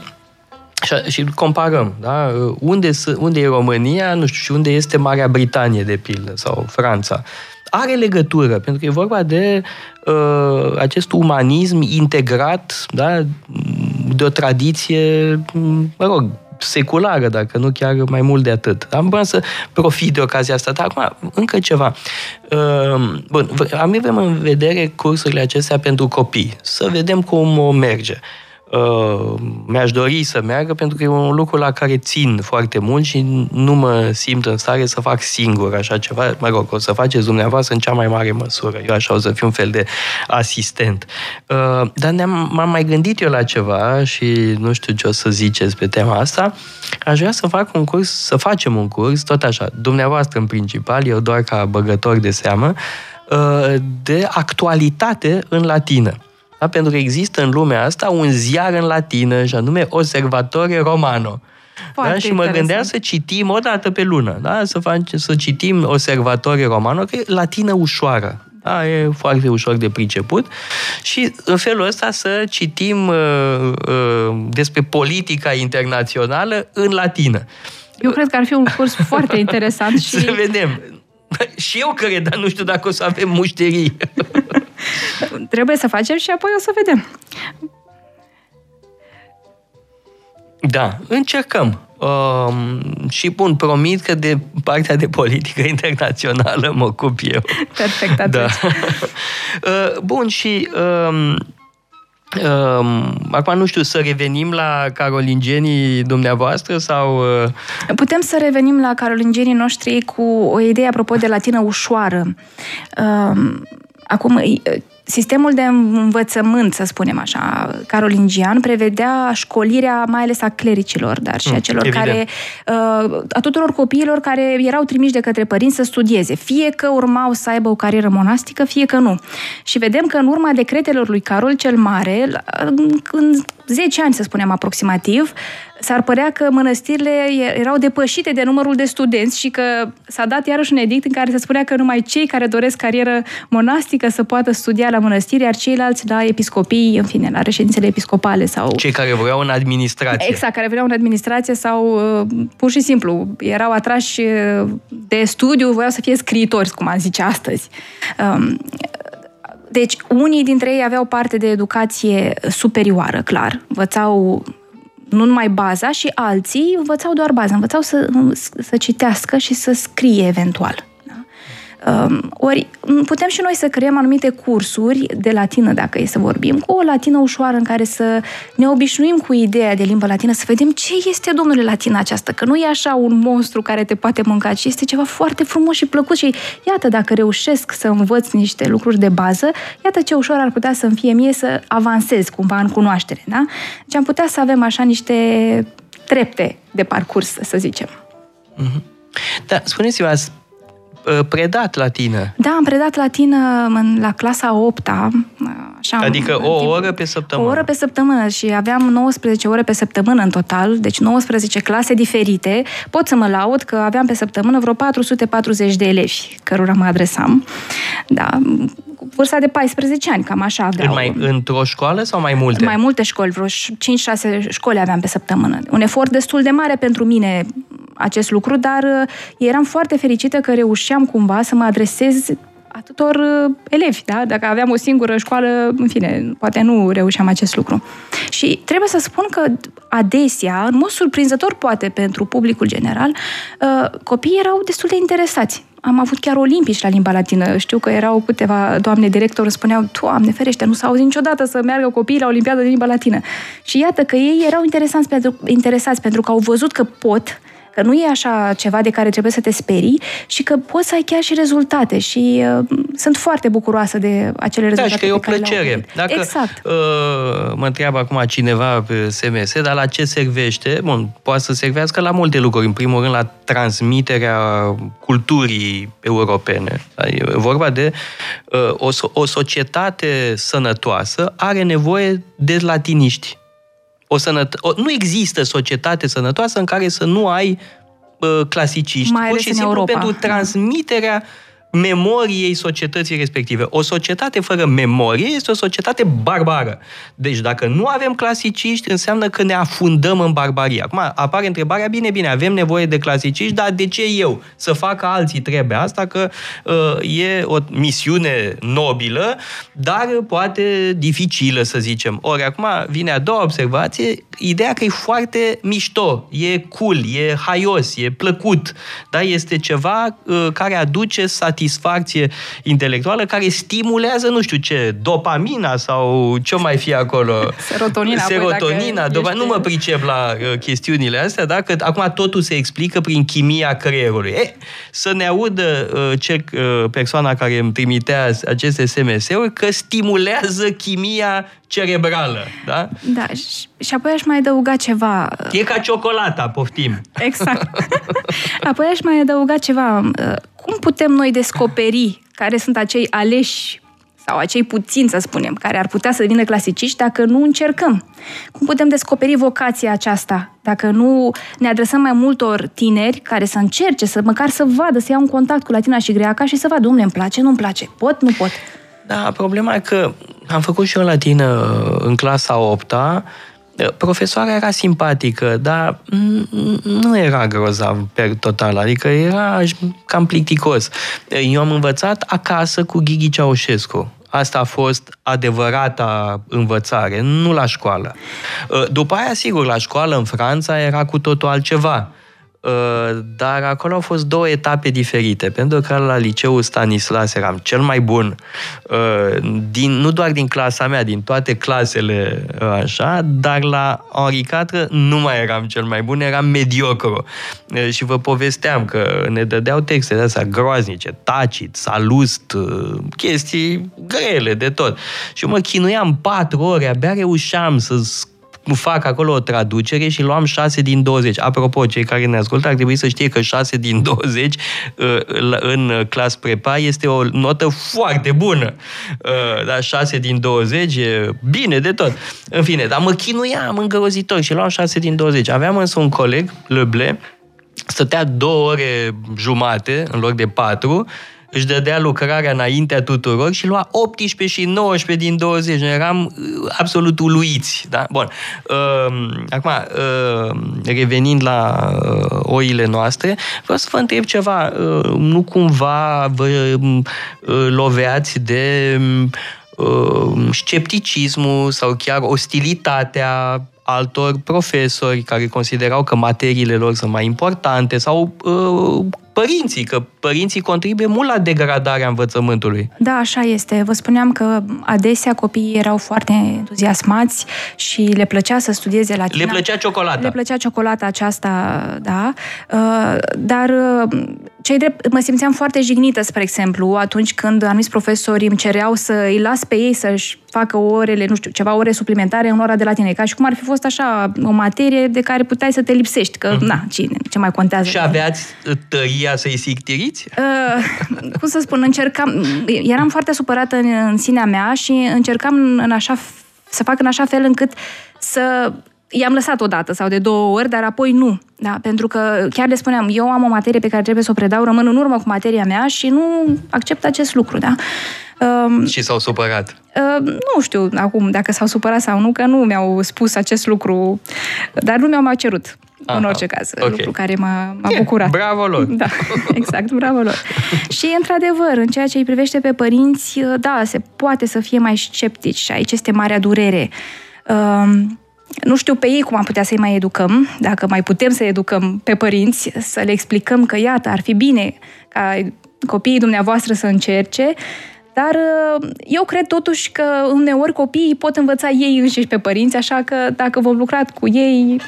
Și, și comparăm, da? Unde, unde e România, nu știu, și unde este Marea Britanie, de pildă, sau Franța. Are legătură, pentru că e vorba de uh, acest umanism integrat, da? de o tradiție, mă rog, seculară, dacă nu chiar mai mult de atât. Am vrea să profit de ocazia asta. Dar acum, încă ceva. Uh, bun, avem în vedere cursurile acestea pentru copii. Să vedem cum o merge. Uh, Uh, mi-aș dori să meargă pentru că e un lucru la care țin foarte mult și nu mă simt în stare să fac singur așa ceva. Mă rog, o să faceți dumneavoastră în cea mai mare măsură. Eu așa o să fiu un fel de asistent. Uh, dar ne-am, m-am mai gândit eu la ceva și nu știu ce o să ziceți pe tema asta. Aș vrea să fac un curs, să facem un curs, tot așa, dumneavoastră în principal, eu doar ca băgător de seamă, uh, de actualitate în latină. Da? Pentru că există în lumea asta un ziar în latină, și anume Observatore Romano. da? Și mă gândeam să citim o dată pe lună, da? să, fac, să citim Observatore Romano, că e latină ușoară. Da, e foarte ușor de priceput și în felul ăsta să citim uh, uh, despre politica internațională în latină. Eu cred că ar fi un curs [laughs] foarte interesant și... Să vedem. Și eu cred, dar nu știu dacă o să avem mușterii. [laughs] Trebuie să facem și apoi o să vedem. Da, încercăm. Um, și bun, promit că de partea de politică internațională mă ocup eu. Perfect, [laughs] atunci. Da. [laughs] Uh, bun, și um, Um, acum nu știu, să revenim la carolingenii dumneavoastră sau... Uh... Putem să revenim la carolingenii noștri cu o idee apropo de latină ușoară. Um, acum, Sistemul de învățământ, să spunem așa, carolingian, prevedea școlirea mai ales a clericilor, dar și a mm, celor Evident. care, uh, a tuturor copiilor care erau trimiși de către părinți să studieze, fie că urmau să aibă o carieră monastică, fie că nu. Și vedem că în urma decretelor lui Carol cel Mare, în 10 ani, să spunem aproximativ, s-ar părea că mănăstirile erau depășite de numărul de studenți și că s-a dat iarăși un edict în care se spunea că numai cei care doresc carieră monastică să poată studia la mănăstiri, iar ceilalți la episcopii, în fine, la reședințele episcopale sau... Cei care vreau în administrație. Exact, care vreau în administrație sau uh, pur și simplu erau atrași uh, de studiu, voiau să fie scriitori, cum am zice astăzi. Um, deci, unii dintre ei aveau parte de educație superioară, clar. Învățau nu numai baza și alții învățau doar baza, învățau să, să citească și să scrie eventual. Da? Um, ori putem și noi să creăm anumite cursuri de latină, dacă e să vorbim, cu o latină ușoară în care să ne obișnuim cu ideea de limbă latină, să vedem ce este, domnule, latina aceasta, că nu e așa un monstru care te poate mânca, ci este ceva foarte frumos și plăcut și iată, dacă reușesc să învăț niște lucruri de bază, iată ce ușor ar putea să-mi fie mie să avansez cumva în cunoaștere, da? Deci am putea să avem așa niște trepte de parcurs, să zicem. Mm-hmm. Da, spuneți-vă, ați uh, predat latină. Da, am predat latină în, la clasa 8 Așa, adică o timp, oră pe săptămână. O oră pe săptămână și aveam 19 ore pe săptămână în total, deci 19 clase diferite. Pot să mă laud că aveam pe săptămână vreo 440 de elevi cărora mă adresam. Da, cu vârsta de 14 ani, cam așa aveau. În mai, într-o școală sau mai multe? Mai multe școli, vreo 5-6 școli aveam pe săptămână. Un efort destul de mare pentru mine acest lucru, dar uh, eram foarte fericită că reușeam cumva să mă adresez atâtor uh, elevi, da? Dacă aveam o singură școală, în fine, poate nu reușeam acest lucru. Și trebuie să spun că adesea, în mod surprinzător poate pentru publicul general, uh, copiii erau destul de interesați. Am avut chiar olimpici la limba latină. Știu că erau câteva doamne director, spuneau, Doamne ferește, nu s-au auzit niciodată să meargă copiii la Olimpiada de limba latină. Și iată că ei erau interesați pentru, interesați pentru că au văzut că pot Că nu e așa ceva de care trebuie să te sperii și că poți să ai chiar și rezultate și uh, sunt foarte bucuroasă de acele rezultate. Da, și că e o plăcere. Dacă exact. uh, mă întreabă acum cineva pe SMS, dar la ce servește? Bun, poate să servească la multe lucruri. În primul rând, la transmiterea culturii europene. E vorba de uh, o, o societate sănătoasă are nevoie de latiniști o sănăt- o, nu există societate sănătoasă în care să nu ai uh, clasiciști, Mai pur și simplu Europa. pentru transmiterea memoriei societății respective. O societate fără memorie este o societate barbară. Deci dacă nu avem clasiciști, înseamnă că ne afundăm în barbarie. Acum apare întrebarea, bine, bine, avem nevoie de clasiciști, dar de ce eu? Să facă alții trebuie asta, că uh, e o misiune nobilă, dar poate dificilă, să zicem. Ori acum vine a doua observație, ideea că e foarte mișto, e cool, e haios, e plăcut, da? este ceva uh, care aduce satisfacție satisfacție intelectuală care stimulează, nu știu ce, dopamina sau ce mai fi acolo. [laughs] Serotonina. Serotonina, dopa... ești... nu mă pricep la uh, chestiunile astea, da? că acum totul se explică prin chimia creierului. E, să ne audă uh, ce uh, persoana care îmi trimitea aceste SMS-uri că stimulează chimia cerebrală, da? Da, și, și apoi aș mai adăuga ceva. E ca ciocolata, poftim. Exact. [laughs] apoi aș mai adăuga ceva. Uh, cum putem noi descoperi care sunt acei aleși sau acei puțini, să spunem, care ar putea să devină clasiciști dacă nu încercăm? Cum putem descoperi vocația aceasta dacă nu ne adresăm mai multor tineri care să încerce, să măcar să vadă, să iau un contact cu latina și greaca și să vadă, domnule, îmi place, nu-mi place, pot, nu pot? Da, problema e că am făcut și eu latină în clasa 8 -a, Profesoara era simpatică, dar nu era grozav per total, adică era cam plicticos. Eu am învățat acasă cu Ghighi Ceaușescu. Asta a fost adevărata învățare, nu la școală. După aia, sigur, la școală în Franța era cu totul altceva. Uh, dar acolo au fost două etape diferite, pentru că la liceul Stanislas eram cel mai bun, uh, din, nu doar din clasa mea, din toate clasele uh, așa, dar la Henri IV nu mai eram cel mai bun, eram mediocru. Și vă povesteam că ne dădeau texte de astea groaznice, tacit, salust, chestii grele de tot. Și eu mă chinuiam patru ore, abia reușeam să fac acolo o traducere și luam 6 din 20. Apropo, cei care ne ascultă ar trebui să știe că 6 din 20 uh, în clas prepa este o notă foarte bună. Uh, da, 6 din 20 e bine de tot. În fine, dar mă chinuiam îngrozitor și luam 6 din 20. Aveam însă un coleg, Leble, stătea două ore jumate în loc de patru își dădea lucrarea înaintea tuturor și lua 18 și 19 din 20. Noi eram uh, absolut uluiți. Da? Bun. Uh, acum, uh, revenind la uh, oile noastre, vreau să vă întreb ceva. Uh, nu cumva vă uh, loveați de uh, scepticismul sau chiar ostilitatea altor profesori care considerau că materiile lor sunt mai importante sau uh, părinții, că părinții contribuie mult la degradarea învățământului. Da, așa este. Vă spuneam că adesea copiii erau foarte entuziasmați și le plăcea să studieze la Le plăcea ciocolata. Le plăcea ciocolata aceasta, da. Uh, dar uh, cei drept, mă simțeam foarte jignită, spre exemplu, atunci când anumiți profesori îmi cereau să îi las pe ei să-și facă orele, nu știu, ceva ore suplimentare în ora de latine, ca și cum ar fi fost așa o materie de care puteai să te lipsești, că, mm-hmm. na, cine, ce mai contează? Și aveați tăria să-i sictiriți? [laughs] Uh, cum să spun, încercam, eram foarte supărată în, în sinea mea și încercam în așa, să fac în așa fel încât să i-am lăsat o dată sau de două ori, dar apoi nu. Da, pentru că chiar le spuneam, eu am o materie pe care trebuie să o predau, rămân în urmă cu materia mea și nu accept acest lucru, da? Um, și s-au supărat? Uh, nu știu acum dacă s-au supărat sau nu, că nu mi-au spus acest lucru, dar nu mi-au mai cerut. Aha, în orice caz, okay. lucru care m-a, m-a bucurat. Bravo lor! Da, [laughs] exact, bravo lor. și, într-adevăr, în ceea ce îi privește pe părinți, da, se poate să fie mai sceptici și aici este marea durere. Uh, nu știu pe ei cum am putea să-i mai educăm, dacă mai putem să educăm pe părinți, să le explicăm că, iată, ar fi bine ca copiii dumneavoastră să încerce, dar uh, eu cred totuși că uneori copiii pot învăța ei înșiși pe părinți, așa că dacă vom lucra cu ei,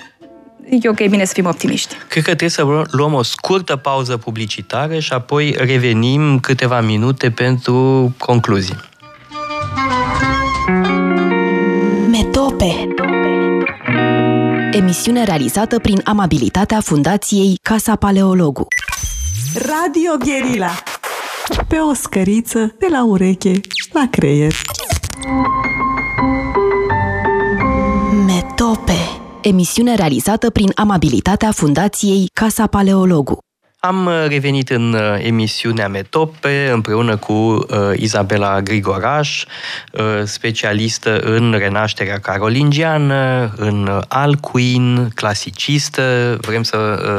e ok, bine să fim optimiști. Cred că trebuie să luăm o scurtă pauză publicitară și apoi revenim câteva minute pentru concluzii. Metope Emisiune realizată prin amabilitatea Fundației Casa Paleologu. Radio Gherila. Pe o scăriță, de la ureche, la creier. Metope. Emisiune realizată prin amabilitatea Fundației Casa Paleologu. Am uh, revenit în uh, emisiunea Metope împreună cu uh, Izabela Grigoraș, specialistă în renașterea carolingiană, în alcuin, clasicistă. Vrem să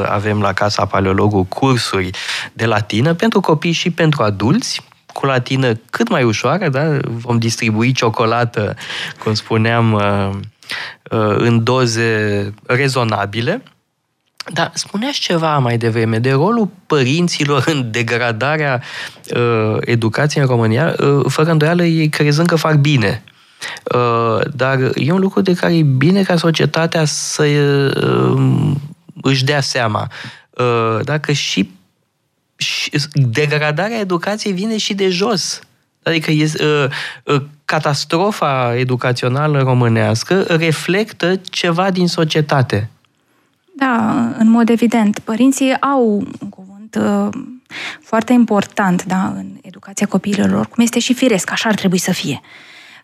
avem la Casa Paleologu cursuri de latină pentru copii și pentru adulți, cu latină cât mai ușoară, da? vom distribui ciocolată, cum spuneam, în doze rezonabile dar spuneați ceva mai devreme de rolul părinților în degradarea uh, educației în România, uh, fără îndoială ei crezând că fac bine. Uh, dar e un lucru de care e bine ca societatea să uh, își dea seama. Uh, dacă și, și degradarea educației vine și de jos. Adică e, uh, uh, catastrofa educațională românească reflectă ceva din societate. Da, în mod evident. Părinții au un cuvânt uh, foarte important da, în educația copiilor, cum este și firesc, așa ar trebui să fie.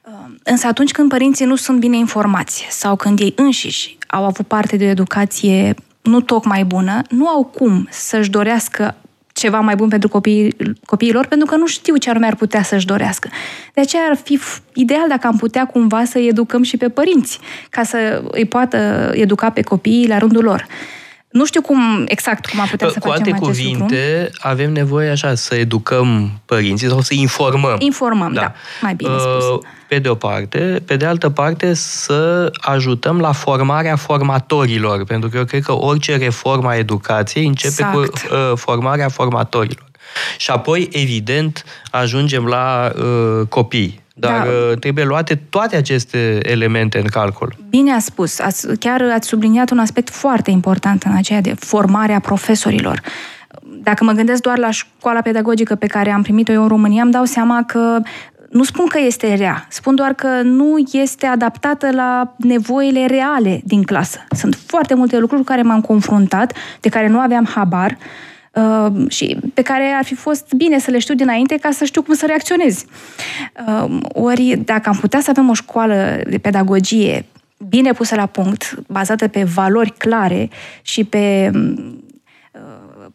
Uh, însă atunci când părinții nu sunt bine informați sau când ei înșiși au avut parte de o educație nu tocmai bună, nu au cum să-și dorească ceva mai bun pentru copiii, copiilor, pentru că nu știu ce anume ar putea să-și dorească. De aceea ar fi ideal dacă am putea cumva să educăm și pe părinți, ca să îi poată educa pe copiii la rândul lor. Nu știu cum exact cum am putea să Cu facem alte acest cuvinte, lucru. avem nevoie așa să educăm părinții sau să informăm. Informăm, da, da mai bine uh, spus. Pe de o parte, pe de altă parte să ajutăm la formarea formatorilor, pentru că eu cred că orice reformă a educației începe exact. cu uh, formarea formatorilor. Și apoi, evident, ajungem la uh, copii. Dar da. Uh, trebuie luate toate aceste elemente în calcul. Bine a spus. Ați, chiar ați subliniat un aspect foarte important în aceea de formarea profesorilor. Dacă mă gândesc doar la școala pedagogică pe care am primit-o eu în România, îmi dau seama că nu spun că este rea, spun doar că nu este adaptată la nevoile reale din clasă. Sunt foarte multe lucruri cu care m-am confruntat, de care nu aveam habar uh, și pe care ar fi fost bine să le știu dinainte ca să știu cum să reacționez. Uh, ori, dacă am putea să avem o școală de pedagogie bine pusă la punct, bazată pe valori clare și pe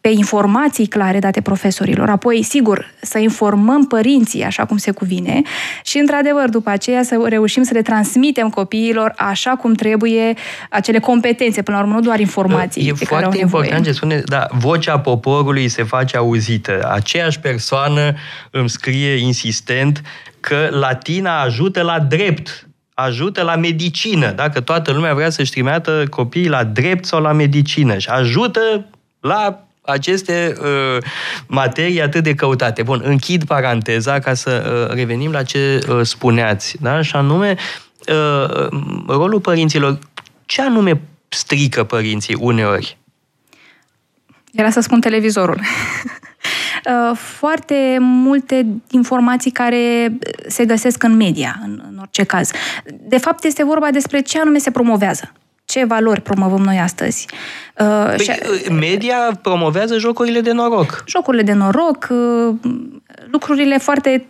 pe informații clare date profesorilor, apoi, sigur, să informăm părinții așa cum se cuvine și, într-adevăr, după aceea să reușim să le transmitem copiilor așa cum trebuie acele competențe, până la urmă, nu doar informații e pe care au nevoie. important ce spune, da, vocea poporului se face auzită. Aceeași persoană îmi scrie insistent că latina ajută la drept, ajută la medicină, dacă toată lumea vrea să-și trimeată copiii la drept sau la medicină și ajută la aceste uh, materii atât de căutate. Bun, închid paranteza ca să uh, revenim la ce uh, spuneați, da? și anume uh, rolul părinților. Ce anume strică părinții uneori? Era să spun televizorul. [laughs] Uh, foarte multe informații care se găsesc în media, în, în orice caz. De fapt, este vorba despre ce anume se promovează ce valori promovăm noi astăzi. Uh, păi, și... Media promovează jocurile de noroc. Jocurile de noroc, uh, lucrurile foarte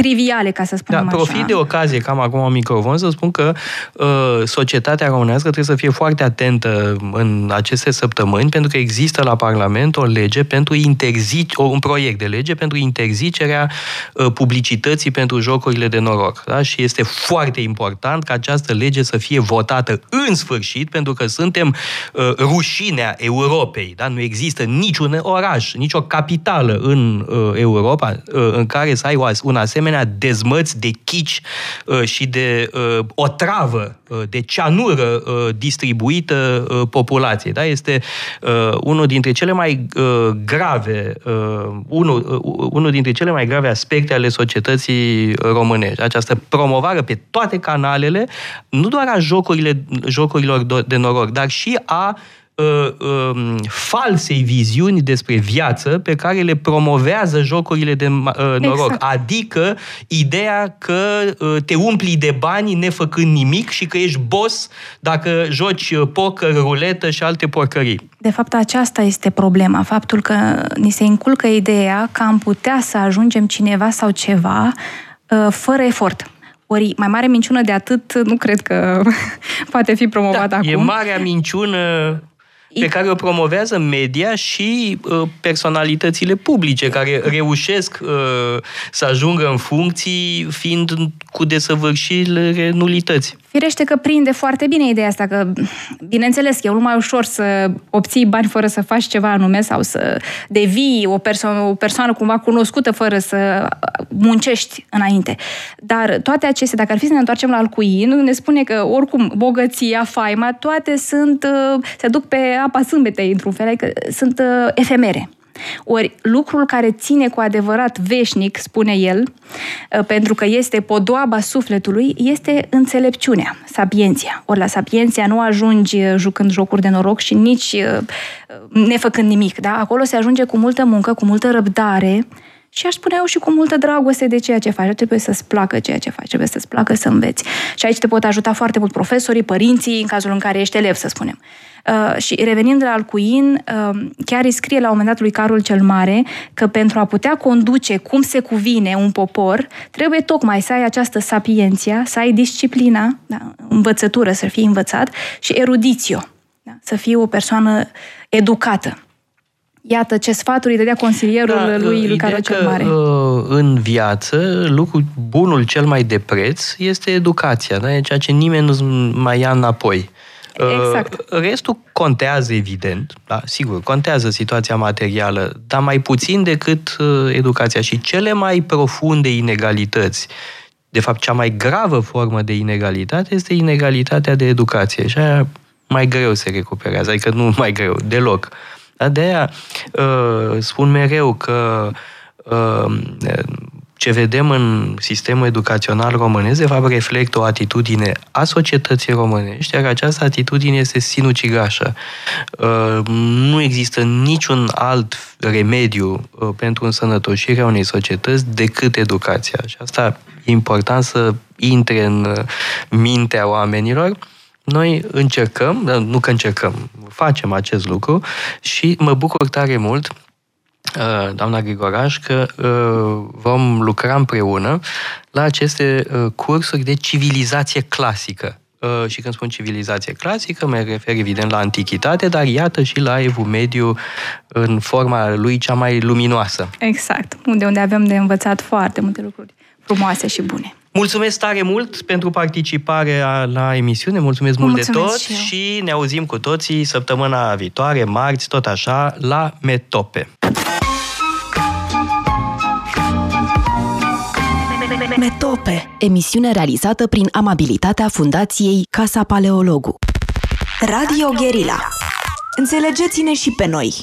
triviale, ca să spunem da, profit de ocazie, cam acum un microfon, să spun că uh, societatea românească trebuie să fie foarte atentă în aceste săptămâni, pentru că există la Parlament o lege pentru interzic, un proiect de lege pentru interzicerea uh, publicității pentru jocurile de noroc. Da? Și este foarte important ca această lege să fie votată în sfârșit, pentru că suntem uh, rușinea Europei. Da? Nu există niciun oraș, nicio capitală în uh, Europa uh, în care să ai un asemenea asemenea dezmăți de chici uh, și de uh, otravă, uh, de ceanură distribuită populației. Da? Este unul dintre cele mai grave, unul, unul dintre cele mai grave aspecte ale societății românești. Această promovare pe toate canalele, nu doar a jocurile, jocurilor de noroc, dar și a uh, uh, falsei viziuni despre viață pe care le promovează jocurile de uh, noroc. Exact. Adică ideea că uh, te umpli de bani nefăcând nimic și că ești boss dacă joci uh, poker, ruletă și alte porcării. De fapt, aceasta este problema. Faptul că ni se inculcă ideea că am putea să ajungem cineva sau ceva uh, fără efort. Ori mai mare minciună de atât nu cred că [laughs] poate fi promovată da, acum. E marea minciună pe care o promovează media și uh, personalitățile publice care reușesc uh, să ajungă în funcții fiind cu desăvârșire nulități. Firește că prinde foarte bine ideea asta, că, bineînțeles, e mult mai ușor să obții bani fără să faci ceva anume sau să devii o, perso- o persoană cumva cunoscută fără să muncești înainte. Dar toate acestea, dacă ar fi să ne întoarcem la Alcuin, ne spune că, oricum, bogăția, faima, toate sunt, uh, se duc pe apa sâmbetei, într-un fel, adică sunt uh, efemere. Ori lucrul care ține cu adevărat veșnic, spune el, uh, pentru că este podoaba sufletului, este înțelepciunea, sapienția. Ori la sapienția nu ajungi uh, jucând jocuri de noroc și nici nefăcând nimic. Da? Acolo se ajunge cu multă muncă, cu multă răbdare, și aș spune eu și cu multă dragoste de ceea ce faci. Trebuie să-ți placă ceea ce faci, trebuie să-ți placă să înveți. Și aici te pot ajuta foarte mult profesorii, părinții, în cazul în care ești elev, să spunem. Uh, și revenind la Alcuin, uh, chiar îi scrie la un moment dat lui Carol cel Mare că pentru a putea conduce cum se cuvine un popor, trebuie tocmai să ai această sapienția, să ai disciplina, da, învățătură, să fii învățat, și erudițio, da, să fii o persoană educată. Iată ce sfaturi dădea consilierul da, lui, lui Carol cel Mare. Uh, în viață, lucrul bunul cel mai de preț este educația, da? e ceea ce nimeni nu mai ia înapoi. Exact. Uh, restul contează, evident, da, sigur, contează situația materială, dar mai puțin decât uh, educația. Și cele mai profunde inegalități, de fapt, cea mai gravă formă de inegalitate este inegalitatea de educație. Și aia mai greu se recuperează, adică nu mai greu, deloc. De aia uh, spun mereu că ce vedem în sistemul educațional românesc, de fapt, reflectă o atitudine a societății românești, iar această atitudine este sinucigașă. Uh, nu există niciun alt remediu uh, pentru însănătoșirea unei societăți decât educația. Și asta e important să intre în uh, mintea oamenilor. Noi încercăm, nu că încercăm, facem acest lucru și mă bucur tare mult Uh, doamna Grigoraș, că uh, vom lucra împreună la aceste uh, cursuri de civilizație clasică. Și când spun civilizație clasică, mă refer evident la antichitate, dar iată și la evul mediu în forma lui cea mai luminoasă. Exact, unde, unde avem de învățat foarte multe lucruri frumoase și bune. Mulțumesc tare mult pentru participarea la emisiune, mulțumesc mult mulțumesc de tot și, și ne auzim cu toții săptămâna viitoare, marți, tot așa, la Metope. Metope, emisiune realizată prin amabilitatea Fundației Casa Paleologu. Radio Guerilla. Înțelegeți-ne și pe noi!